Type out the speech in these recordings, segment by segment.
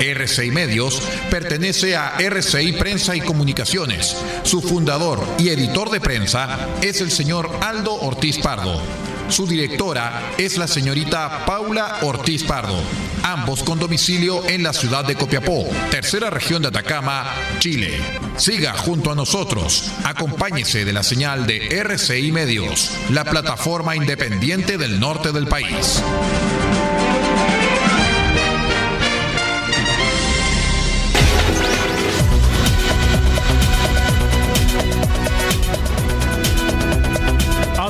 RCI Medios pertenece a RCI Prensa y Comunicaciones. Su fundador y editor de prensa es el señor Aldo Ortiz Pardo. Su directora es la señorita Paula Ortiz Pardo, ambos con domicilio en la ciudad de Copiapó, tercera región de Atacama, Chile. Siga junto a nosotros, acompáñese de la señal de RCI Medios, la plataforma independiente del norte del país.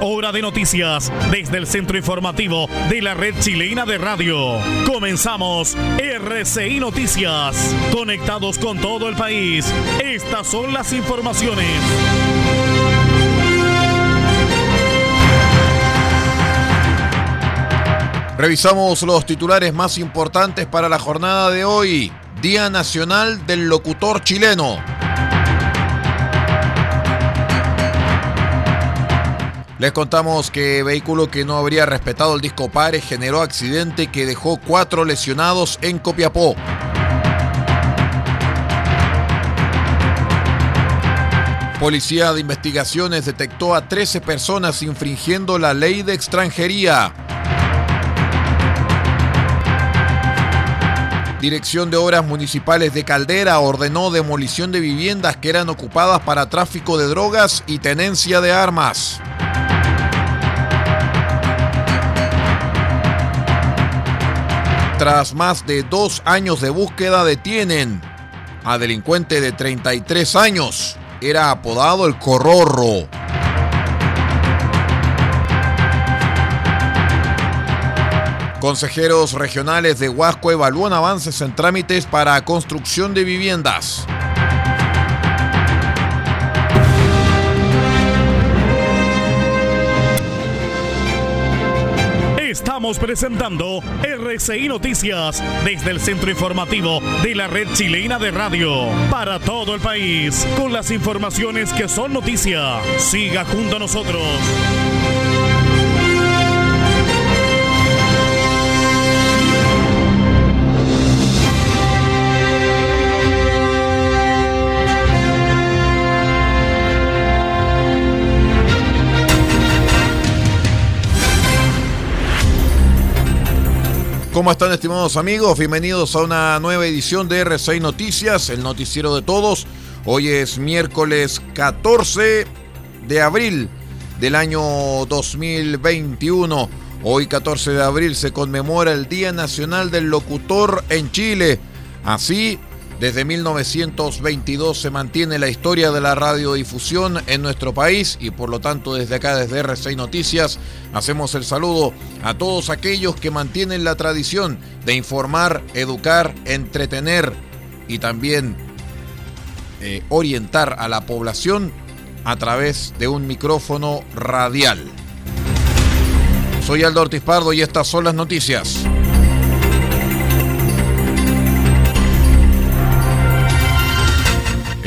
Hora de noticias desde el centro informativo de la red chilena de radio. Comenzamos RCI Noticias. Conectados con todo el país. Estas son las informaciones. Revisamos los titulares más importantes para la jornada de hoy. Día Nacional del Locutor Chileno. Les contamos que vehículo que no habría respetado el disco pare generó accidente que dejó cuatro lesionados en Copiapó. Policía de Investigaciones detectó a 13 personas infringiendo la ley de extranjería. Dirección de Obras Municipales de Caldera ordenó demolición de viviendas que eran ocupadas para tráfico de drogas y tenencia de armas. Tras más de dos años de búsqueda detienen a delincuente de 33 años. Era apodado el Corrorro. Consejeros regionales de Huasco evalúan avances en trámites para construcción de viviendas. Estamos presentando RCI Noticias desde el centro informativo de la red chilena de radio para todo el país con las informaciones que son noticia. Siga junto a nosotros. ¿Cómo están estimados amigos? Bienvenidos a una nueva edición de R6 Noticias, el noticiero de todos. Hoy es miércoles 14 de abril del año 2021. Hoy 14 de abril se conmemora el Día Nacional del Locutor en Chile. Así, desde 1922 se mantiene la historia de la radiodifusión en nuestro país y por lo tanto desde acá, desde R6 Noticias, hacemos el saludo a todos aquellos que mantienen la tradición de informar, educar, entretener y también eh, orientar a la población a través de un micrófono radial. Soy Aldo Ortiz Pardo y estas son las noticias.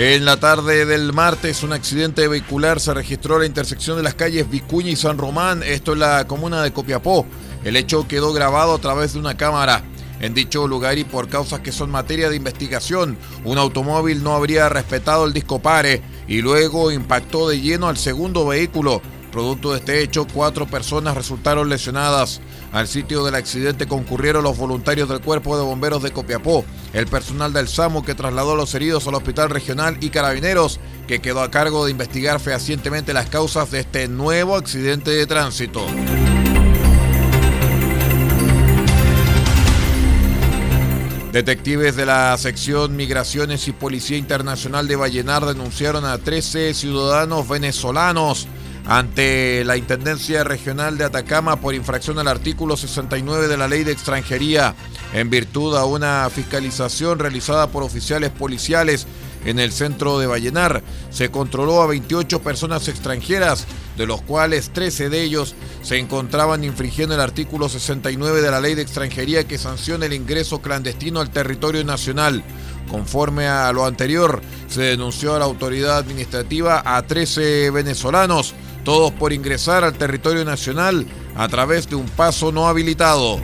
En la tarde del martes, un accidente vehicular se registró en la intersección de las calles Vicuña y San Román, esto en la comuna de Copiapó. El hecho quedó grabado a través de una cámara. En dicho lugar y por causas que son materia de investigación, un automóvil no habría respetado el disco pare y luego impactó de lleno al segundo vehículo, Producto de este hecho, cuatro personas resultaron lesionadas. Al sitio del accidente concurrieron los voluntarios del Cuerpo de Bomberos de Copiapó, el personal del SAMU que trasladó a los heridos al Hospital Regional y Carabineros, que quedó a cargo de investigar fehacientemente las causas de este nuevo accidente de tránsito. Detectives de la sección Migraciones y Policía Internacional de Vallenar denunciaron a 13 ciudadanos venezolanos ante la Intendencia Regional de Atacama por infracción al artículo 69 de la Ley de Extranjería en virtud a una fiscalización realizada por oficiales policiales en el centro de Vallenar. Se controló a 28 personas extranjeras, de los cuales 13 de ellos se encontraban infringiendo el artículo 69 de la Ley de Extranjería que sanciona el ingreso clandestino al territorio nacional. Conforme a lo anterior, se denunció a la autoridad administrativa a 13 venezolanos todos por ingresar al territorio nacional a través de un paso no habilitado.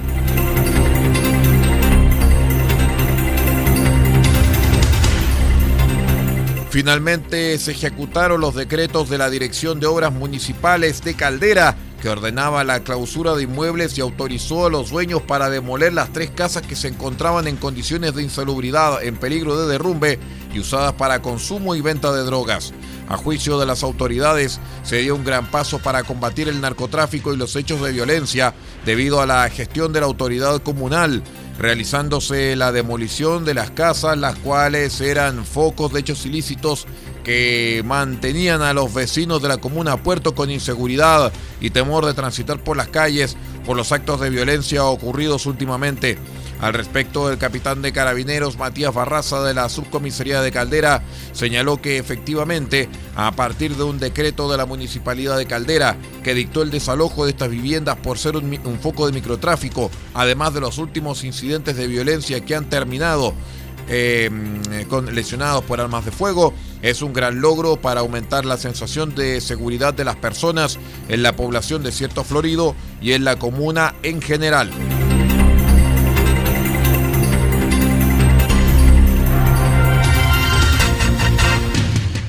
Finalmente se ejecutaron los decretos de la Dirección de Obras Municipales de Caldera, que ordenaba la clausura de inmuebles y autorizó a los dueños para demoler las tres casas que se encontraban en condiciones de insalubridad, en peligro de derrumbe y usadas para consumo y venta de drogas. A juicio de las autoridades, se dio un gran paso para combatir el narcotráfico y los hechos de violencia debido a la gestión de la autoridad comunal, realizándose la demolición de las casas, las cuales eran focos de hechos ilícitos que mantenían a los vecinos de la comuna Puerto con inseguridad y temor de transitar por las calles por los actos de violencia ocurridos últimamente. Al respecto, el capitán de carabineros Matías Barraza de la subcomisaría de Caldera señaló que efectivamente, a partir de un decreto de la municipalidad de Caldera que dictó el desalojo de estas viviendas por ser un, foco de microtráfico, además de los últimos incidentes de violencia que han terminado em, con lesionados por armas de fuego, es un gran logro para aumentar la sensación de seguridad de las personas en la población de Cierto Florido y en la comuna en general.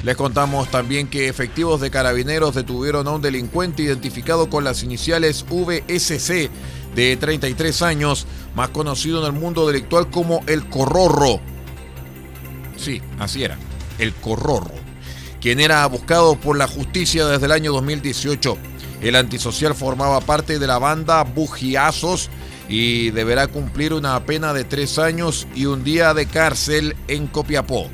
Les contamos también que efectivos de carabineros detuvieron a un delincuente identificado con las iniciales VSC de 33 años, más conocido en el mundo delictual como el Corrorro. Sí, así era, el Corrorro, quien era buscado por la justicia desde el año 2018. El antisocial formaba parte de la banda Bugiazos y deberá cumplir una pena de tres años y un día de cárcel en Copiapó.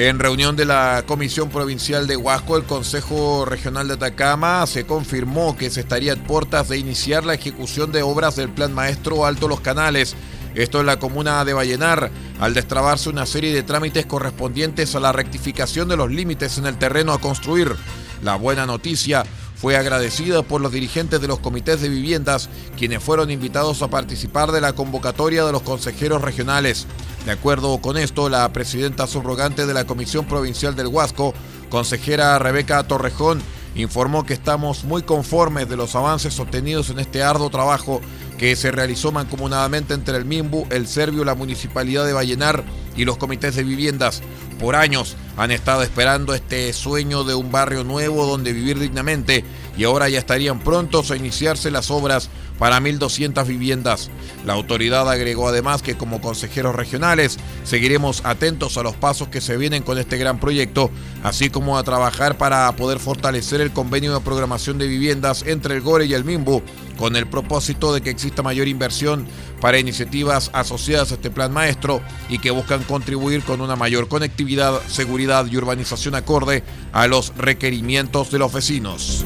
En reunión de la Comisión Provincial de Huasco, el Consejo Regional de Atacama se confirmó que se estaría en puertas de iniciar la ejecución de obras del Plan Maestro Alto Los Canales. Esto en la comuna de Vallenar, al destrabarse una serie de trámites correspondientes a la rectificación de los límites en el terreno a construir. La buena noticia fue agradecida por los dirigentes de los comités de viviendas, quienes fueron invitados a participar de la convocatoria de los consejeros regionales. De acuerdo con esto, la presidenta subrogante de la Comisión Provincial del Huasco, consejera Rebeca Torrejón, informó que estamos muy conformes de los avances obtenidos en este arduo trabajo que se realizó mancomunadamente entre el MIMBU, el Servio, la Municipalidad de Vallenar y los comités de viviendas. Por años han estado esperando este sueño de un barrio nuevo donde vivir dignamente y ahora ya estarían prontos a iniciarse las obras para 1.200 viviendas. La autoridad agregó además que como consejeros regionales seguiremos atentos a los pasos que se vienen con este gran proyecto, así como a trabajar para poder fortalecer el convenio de programación de viviendas entre el GORE y el MIMBU, con el propósito de que exista mayor inversión para iniciativas asociadas a este plan maestro y que buscan contribuir con una mayor conectividad, seguridad y urbanización acorde a los requerimientos de los vecinos.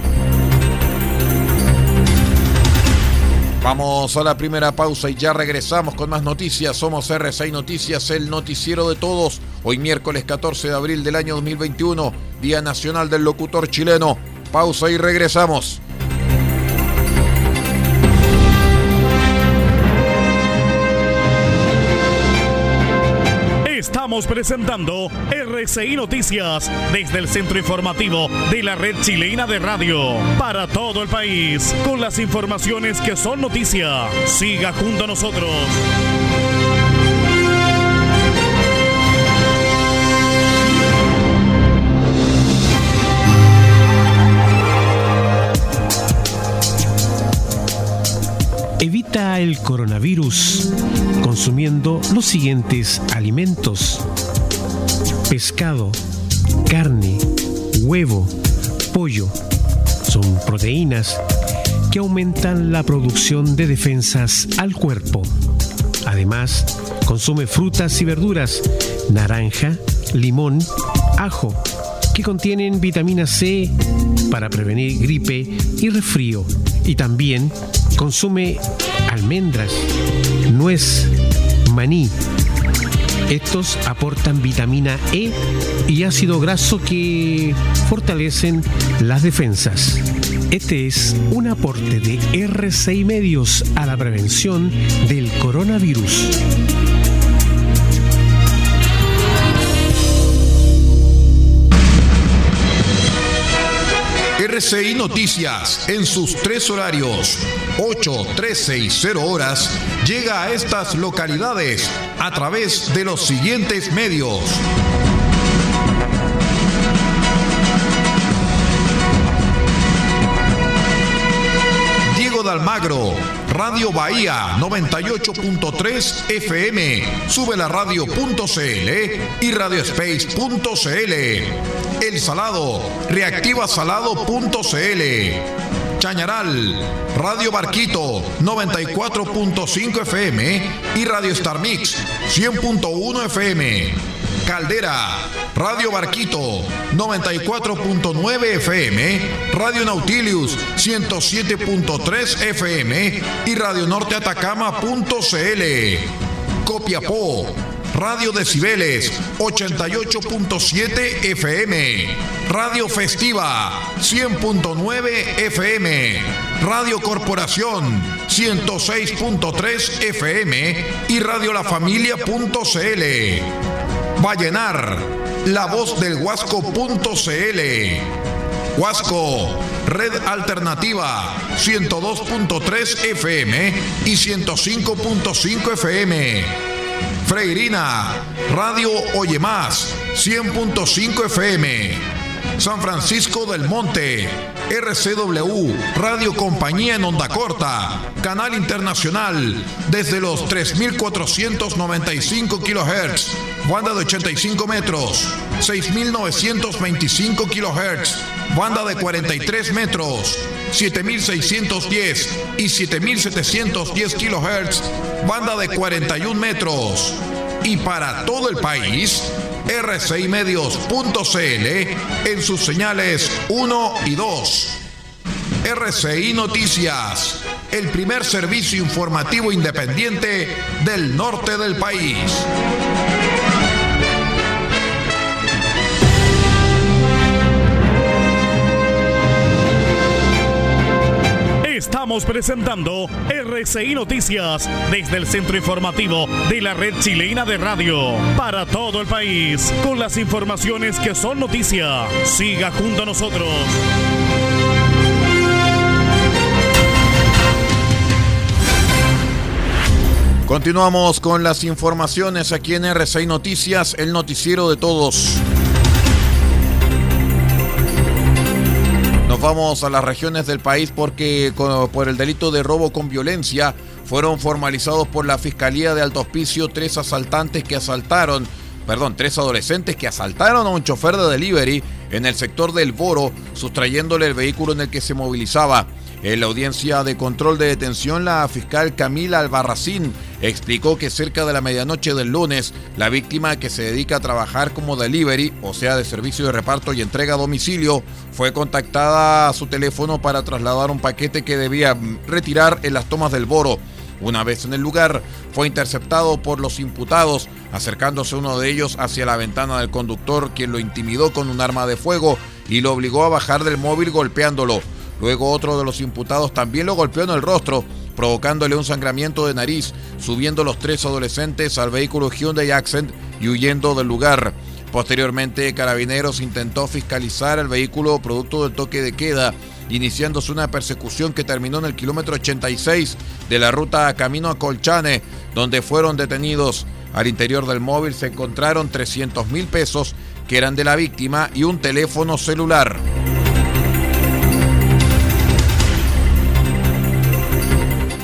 Vamos a la primera pausa y ya regresamos con más noticias. Somos R6 Noticias, el noticiero de todos. Hoy miércoles 14 de abril del año 2021, Día Nacional del Locutor Chileno. Pausa y regresamos. Estamos presentando RCI Noticias desde el centro informativo de la red chilena de radio para todo el país con las informaciones que son noticia. Siga junto a nosotros. El coronavirus consumiendo los siguientes alimentos. Pescado, carne, huevo, pollo. Son proteínas que aumentan la producción de defensas al cuerpo. Además, consume frutas y verduras, naranja, limón, ajo, que contienen vitamina C para prevenir gripe y resfrío. Y también consume almendras, nuez, maní. Estos aportan vitamina E y ácido graso que fortalecen las defensas. Este es un aporte de RCI Medios a la prevención del coronavirus. RCI Noticias, en sus tres horarios, 8, 13 y 0 horas, llega a estas localidades a través de los siguientes medios. Almagro, Radio Bahía 98.3 FM, sube la radio.cl y radiospace.cl. El Salado, reactivasalado.cl. Chañaral, Radio Barquito 94.5 FM y Radio Star Mix 100.1 FM. Caldera, Radio Barquito 94.9 FM, Radio Nautilius 107.3 FM y Radio Norte Atacama.cl. Copiapó, Radio Decibeles 88.7 FM, Radio Festiva 100.9 FM, Radio Corporación 106.3 FM y Radio La Familia.cl. Vallenar, La Voz del Huasco.cl. Huasco, Red Alternativa 102.3 FM y 105.5 FM. Freirina, Radio Oye Más, 100.5 FM. San Francisco del Monte, RCW, Radio Compañía en Onda Corta, Canal Internacional, desde los 3.495 kHz, banda de 85 metros, 6.925 kHz, banda de 43 metros, 7610 y 7710 kHz, banda de 41 metros. Y para todo el país, rcimedios.cl en sus señales 1 y 2. RCI Noticias, el primer servicio informativo independiente del norte del país. Estamos presentando RCI Noticias desde el centro informativo de la red chilena de radio para todo el país con las informaciones que son noticia. Siga junto a nosotros. Continuamos con las informaciones aquí en RCI Noticias, el noticiero de todos. Vamos a las regiones del país porque por el delito de robo con violencia fueron formalizados por la Fiscalía de Alto Hospicio tres asaltantes que asaltaron, perdón, tres adolescentes que asaltaron a un chofer de delivery en el sector del Boro, sustrayéndole el vehículo en el que se movilizaba. En la audiencia de control de detención, la fiscal Camila Albarracín explicó que cerca de la medianoche del lunes, la víctima que se dedica a trabajar como delivery, o sea, de servicio de reparto y entrega a domicilio, fue contactada a su teléfono para trasladar un paquete que debía retirar en las tomas del Boro. Una vez en el lugar, fue interceptado por los imputados, acercándose uno de ellos hacia la ventana del conductor, quien lo intimidó con un arma de fuego y lo obligó a bajar del móvil golpeándolo. Luego otro de los imputados también lo golpeó en el rostro, provocándole un sangramiento de nariz, subiendo los tres adolescentes al vehículo Hyundai Accent y huyendo del lugar. Posteriormente, Carabineros intentó fiscalizar el vehículo producto del toque de queda, iniciándose una persecución que terminó en el kilómetro 86 de la ruta Camino a Colchane, donde fueron detenidos. Al interior del móvil se encontraron 300 mil pesos que eran de la víctima y un teléfono celular.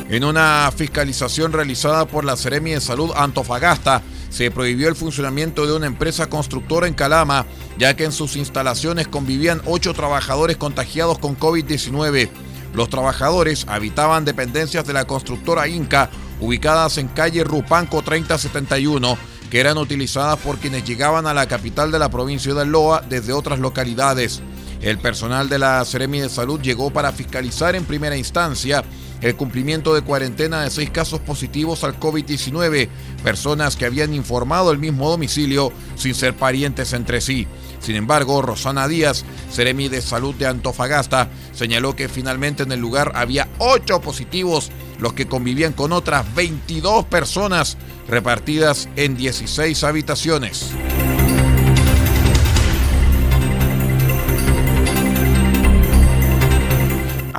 En una fiscalización realizada por la Seremi de Salud Antofagasta, se prohibió el funcionamiento de una empresa constructora en Calama, ya que en sus instalaciones convivían ocho trabajadores contagiados con COVID-19. Los trabajadores habitaban dependencias de la constructora Inca, ubicadas en calle Rupanco 3071, que eran utilizadas por quienes llegaban a la capital de la provincia de Loa desde otras localidades. El personal de la Seremi de Salud llegó para fiscalizar en primera instancia el cumplimiento de cuarentena de seis casos positivos al COVID-19, personas que habían informado el mismo domicilio sin ser parientes entre sí. Sin embargo, Rosana Díaz, Seremi de Salud de Antofagasta, señaló que finalmente en el lugar había ocho positivos, los que convivían con otras 22 personas repartidas en 16 habitaciones.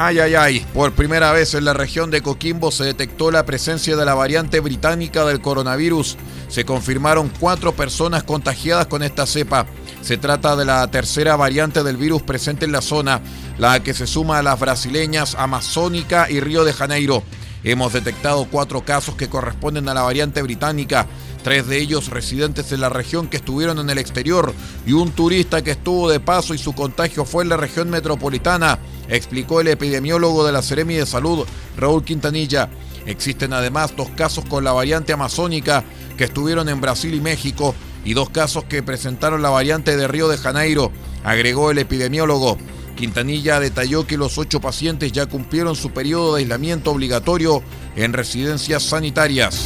Ay, ay, ay. Por primera vez en la región de Coquimbo se detectó la presencia de la variante británica del coronavirus. Se confirmaron cuatro personas contagiadas con esta cepa. Se trata de la tercera variante del virus presente en la zona, la que se suma a las brasileñas Amazónica y Río de Janeiro. Hemos detectado cuatro casos que corresponden a la variante británica, tres de ellos residentes en la región que estuvieron en el exterior y un turista que estuvo de paso y su contagio fue en la región metropolitana, explicó el epidemiólogo de la Seremi de Salud, Raúl Quintanilla. Existen además dos casos con la variante amazónica que estuvieron en Brasil y México y dos casos que presentaron la variante de Río de Janeiro, agregó el epidemiólogo. Quintanilla detalló que los ocho pacientes ya cumplieron su periodo de aislamiento obligatorio en residencias sanitarias.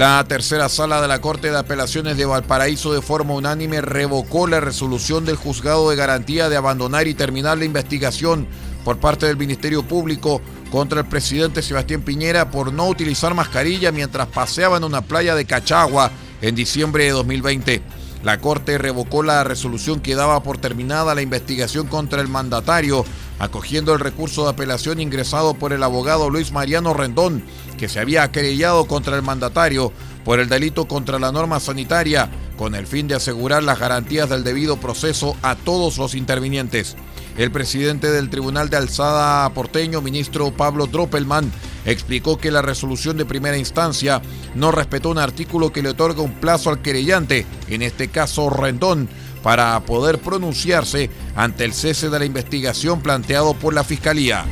La tercera sala de la Corte de Apelaciones de Valparaíso de forma unánime revocó la resolución del juzgado de garantía de abandonar y terminar la investigación por parte del Ministerio Público contra el presidente Sebastián Piñera por no utilizar mascarilla mientras paseaba en una playa de Cachagua en diciembre de 2020. La Corte revocó la resolución que daba por terminada la investigación contra el mandatario, acogiendo el recurso de apelación ingresado por el abogado Luis Mariano Rendón, que se había querellado contra el mandatario por el delito contra la norma sanitaria, con el fin de asegurar las garantías del debido proceso a todos los intervinientes. El presidente del Tribunal de Alzada porteño, ministro Pablo Droppelman, explicó que la resolución de primera instancia no respetó un artículo que le otorga un plazo al querellante, en este caso Rendón, para poder pronunciarse ante el cese de la investigación planteado por la Fiscalía.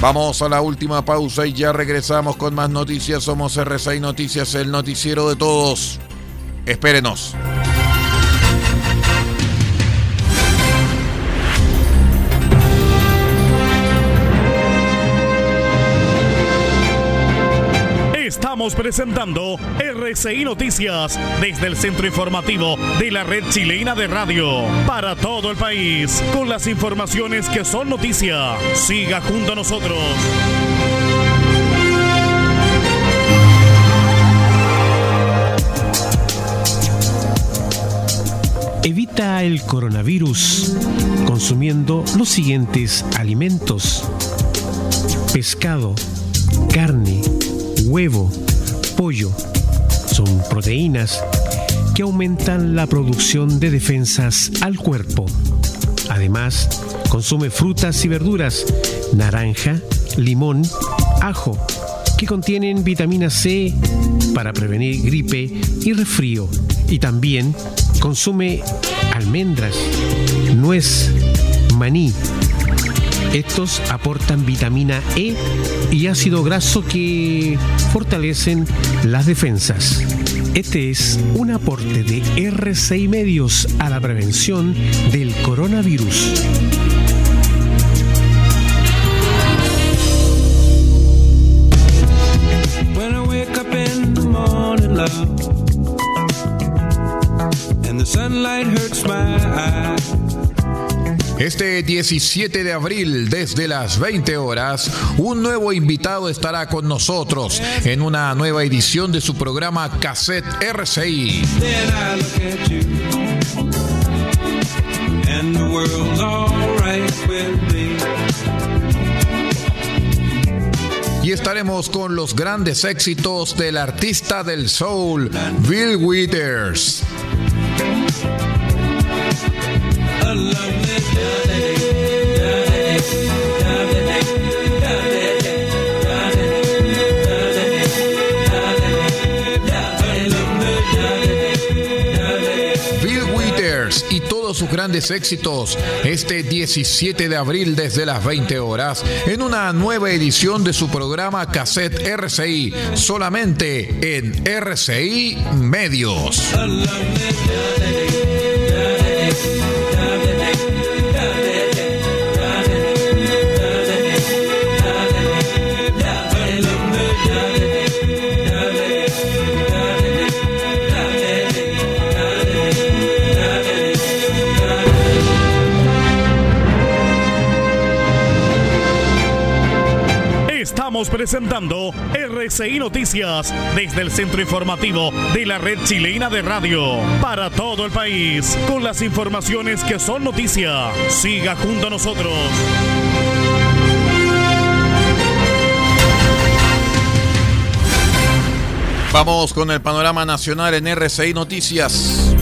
Vamos a la última pausa y ya regresamos con más noticias. Somos RCI Noticias, el noticiero de todos. Espérenos. Estamos presentando RCI Noticias desde el centro informativo de la red chilena de radio para todo el país con las informaciones que son noticia. Siga junto a nosotros. Evita el coronavirus consumiendo los siguientes alimentos. Pescado, carne, huevo, pollo. Son proteínas que aumentan la producción de defensas al cuerpo. Además, consume frutas y verduras, naranja, limón, ajo, que contienen vitamina C para prevenir gripe y resfrío. Y también consume almendras, nuez, maní. Estos aportan vitamina E y ácido graso que fortalecen las defensas. Este es un aporte de R6 Medios a la prevención del coronavirus. Este 17 de abril, desde las 20 horas, un nuevo invitado estará con nosotros en una nueva edición de su programa Cassette RCI. Y estaremos con los grandes éxitos del artista del soul, Bill Withers. Éxitos este 17 de abril desde las 20 horas en una nueva edición de su programa Cassette RCI solamente en RCI Medios. Presentando RCI Noticias desde el centro informativo de la red chilena de radio para todo el país con las informaciones que son noticia. Siga junto a nosotros. Vamos con el panorama nacional en RCI Noticias.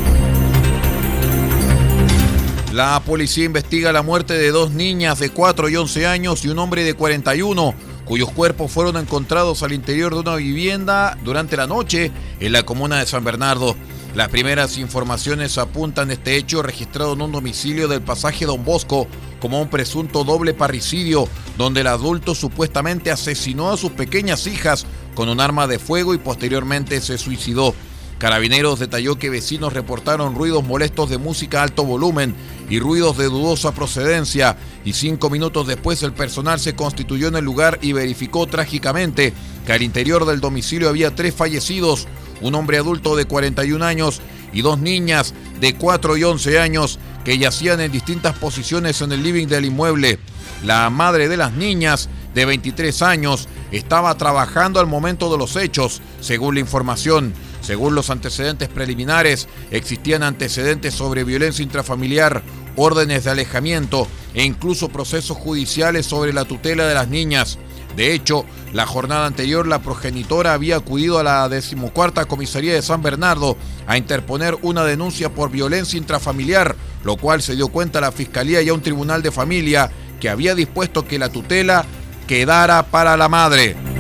La policía investiga la muerte de dos niñas de 4 y 11 años y un hombre de 41, cuyos cuerpos fueron encontrados al interior de una vivienda durante la noche en la comuna de San Bernardo. Las primeras informaciones apuntan este hecho registrado en un domicilio del pasaje Don Bosco como un presunto doble parricidio, donde el adulto supuestamente asesinó a sus pequeñas hijas con un arma de fuego y posteriormente se suicidó. Carabineros detalló que vecinos reportaron ruidos molestos de música a alto volumen y ruidos de dudosa procedencia y cinco minutos después el personal se constituyó en el lugar y verificó trágicamente que al interior del domicilio había tres fallecidos, un hombre adulto de 41 años y dos niñas de 4 y 11 años que yacían en distintas posiciones en el living del inmueble. La madre de las niñas, de 23 años, estaba trabajando al momento de los hechos, según la información. Según los antecedentes preliminares, existían antecedentes sobre violencia intrafamiliar, órdenes de alejamiento e incluso procesos judiciales sobre la tutela de las niñas. De hecho, la jornada anterior la progenitora había acudido a la decimocuarta comisaría de San Bernardo a interponer una denuncia por violencia intrafamiliar, lo cual se dio cuenta la fiscalía y a un tribunal de familia que había dispuesto que la tutela quedara para la madre.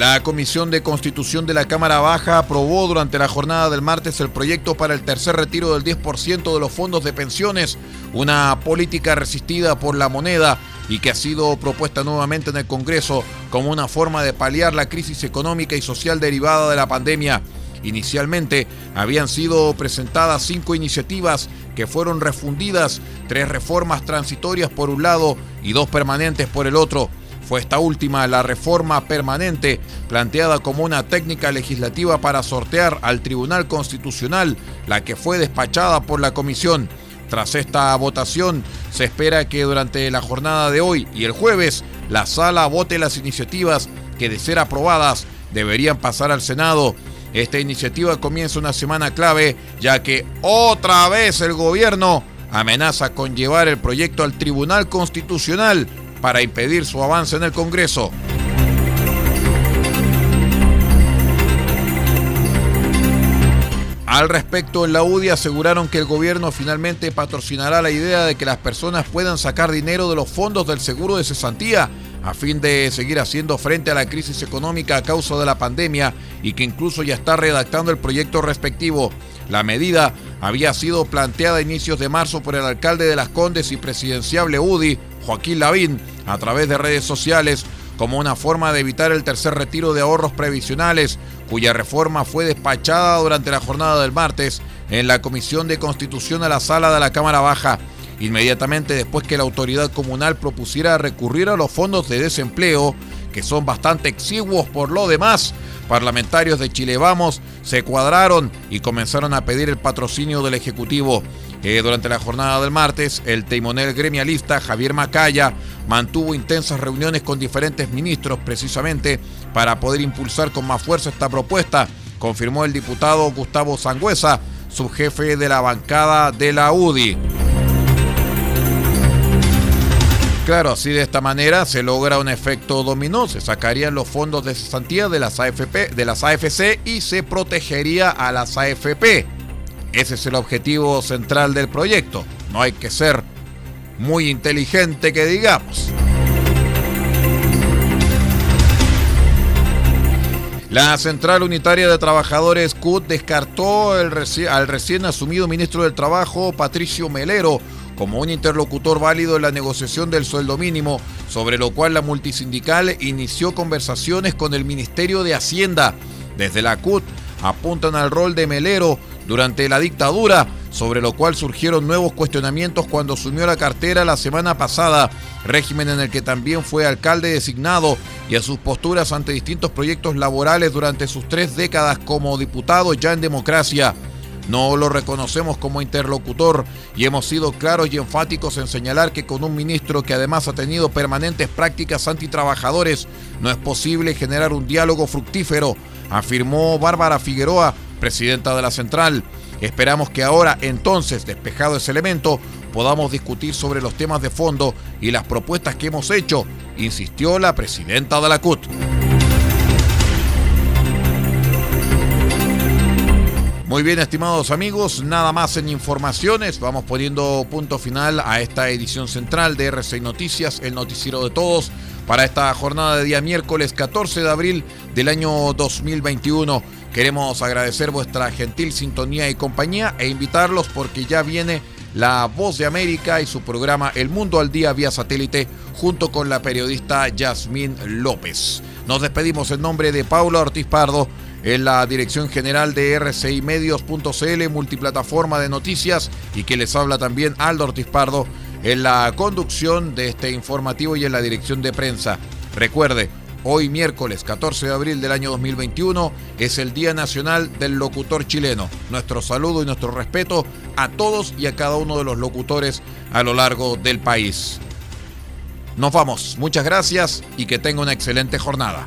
La Comisión de Constitución de la Cámara Baja aprobó durante la jornada del martes el proyecto para el tercer retiro del 10% de los fondos de pensiones, una política resistida por la moneda y que ha sido propuesta nuevamente en el Congreso como una forma de paliar la crisis económica y social derivada de la pandemia. Inicialmente habían sido presentadas cinco iniciativas que fueron refundidas, tres reformas transitorias por un lado y dos permanentes por el otro. Fue esta última la reforma permanente, planteada como una técnica legislativa para sortear al Tribunal Constitucional, la que fue despachada por la Comisión. Tras esta votación, se espera que durante la jornada de hoy y el jueves, la sala vote las iniciativas que, de ser aprobadas, deberían pasar al Senado. Esta iniciativa comienza una semana clave, ya que otra vez el gobierno amenaza con llevar el proyecto al Tribunal Constitucional para impedir su avance en el Congreso. Al respecto, en la UDI aseguraron que el gobierno finalmente patrocinará la idea de que las personas puedan sacar dinero de los fondos del seguro de cesantía a fin de seguir haciendo frente a la crisis económica a causa de la pandemia y que incluso ya está redactando el proyecto respectivo. La medida había sido planteada a inicios de marzo por el alcalde de Las Condes y presidenciable UDI, Joaquín Lavín, a través de redes sociales como una forma de evitar el tercer retiro de ahorros previsionales, cuya reforma fue despachada durante la jornada del martes en la Comisión de Constitución a la sala de la Cámara Baja, inmediatamente después que la autoridad comunal propusiera recurrir a los fondos de desempleo, que son bastante exiguos por lo demás. Parlamentarios de Chile Vamos se cuadraron y comenzaron a pedir el patrocinio del Ejecutivo. Eh, durante la jornada del martes, el timonel gremialista Javier Macaya mantuvo intensas reuniones con diferentes ministros precisamente para poder impulsar con más fuerza esta propuesta, confirmó el diputado Gustavo Sangüesa, subjefe de la bancada de la UDI. Claro, así de esta manera se logra un efecto dominó, se sacarían los fondos de cesantía de las AFP, de las AFC y se protegería a las AFP. Ese es el objetivo central del proyecto. No hay que ser muy inteligente que digamos. La Central Unitaria de Trabajadores CUT descartó al recién asumido ministro del Trabajo, Patricio Melero, como un interlocutor válido en la negociación del sueldo mínimo, sobre lo cual la multisindical inició conversaciones con el Ministerio de Hacienda. Desde la CUT apuntan al rol de Melero durante la dictadura, sobre lo cual surgieron nuevos cuestionamientos cuando asumió la cartera la semana pasada, régimen en el que también fue alcalde designado, y a sus posturas ante distintos proyectos laborales durante sus tres décadas como diputado ya en democracia. No lo reconocemos como interlocutor y hemos sido claros y enfáticos en señalar que con un ministro que además ha tenido permanentes prácticas antitrabajadores no es posible generar un diálogo fructífero, afirmó Bárbara Figueroa, presidenta de la central. Esperamos que ahora, entonces, despejado ese elemento, podamos discutir sobre los temas de fondo y las propuestas que hemos hecho, insistió la presidenta de la CUT. Muy bien, estimados amigos, nada más en informaciones. Vamos poniendo punto final a esta edición central de R6 Noticias, el noticiero de todos, para esta jornada de día miércoles 14 de abril del año 2021. Queremos agradecer vuestra gentil sintonía y compañía e invitarlos porque ya viene la Voz de América y su programa El Mundo al Día vía satélite junto con la periodista Yasmín López. Nos despedimos en nombre de Paula Ortiz Pardo en la dirección general de RCI Medios.cl, multiplataforma de noticias, y que les habla también Aldo Ortiz Pardo en la conducción de este informativo y en la dirección de prensa. Recuerde, hoy miércoles 14 de abril del año 2021 es el Día Nacional del Locutor Chileno. Nuestro saludo y nuestro respeto a todos y a cada uno de los locutores a lo largo del país. Nos vamos, muchas gracias y que tenga una excelente jornada.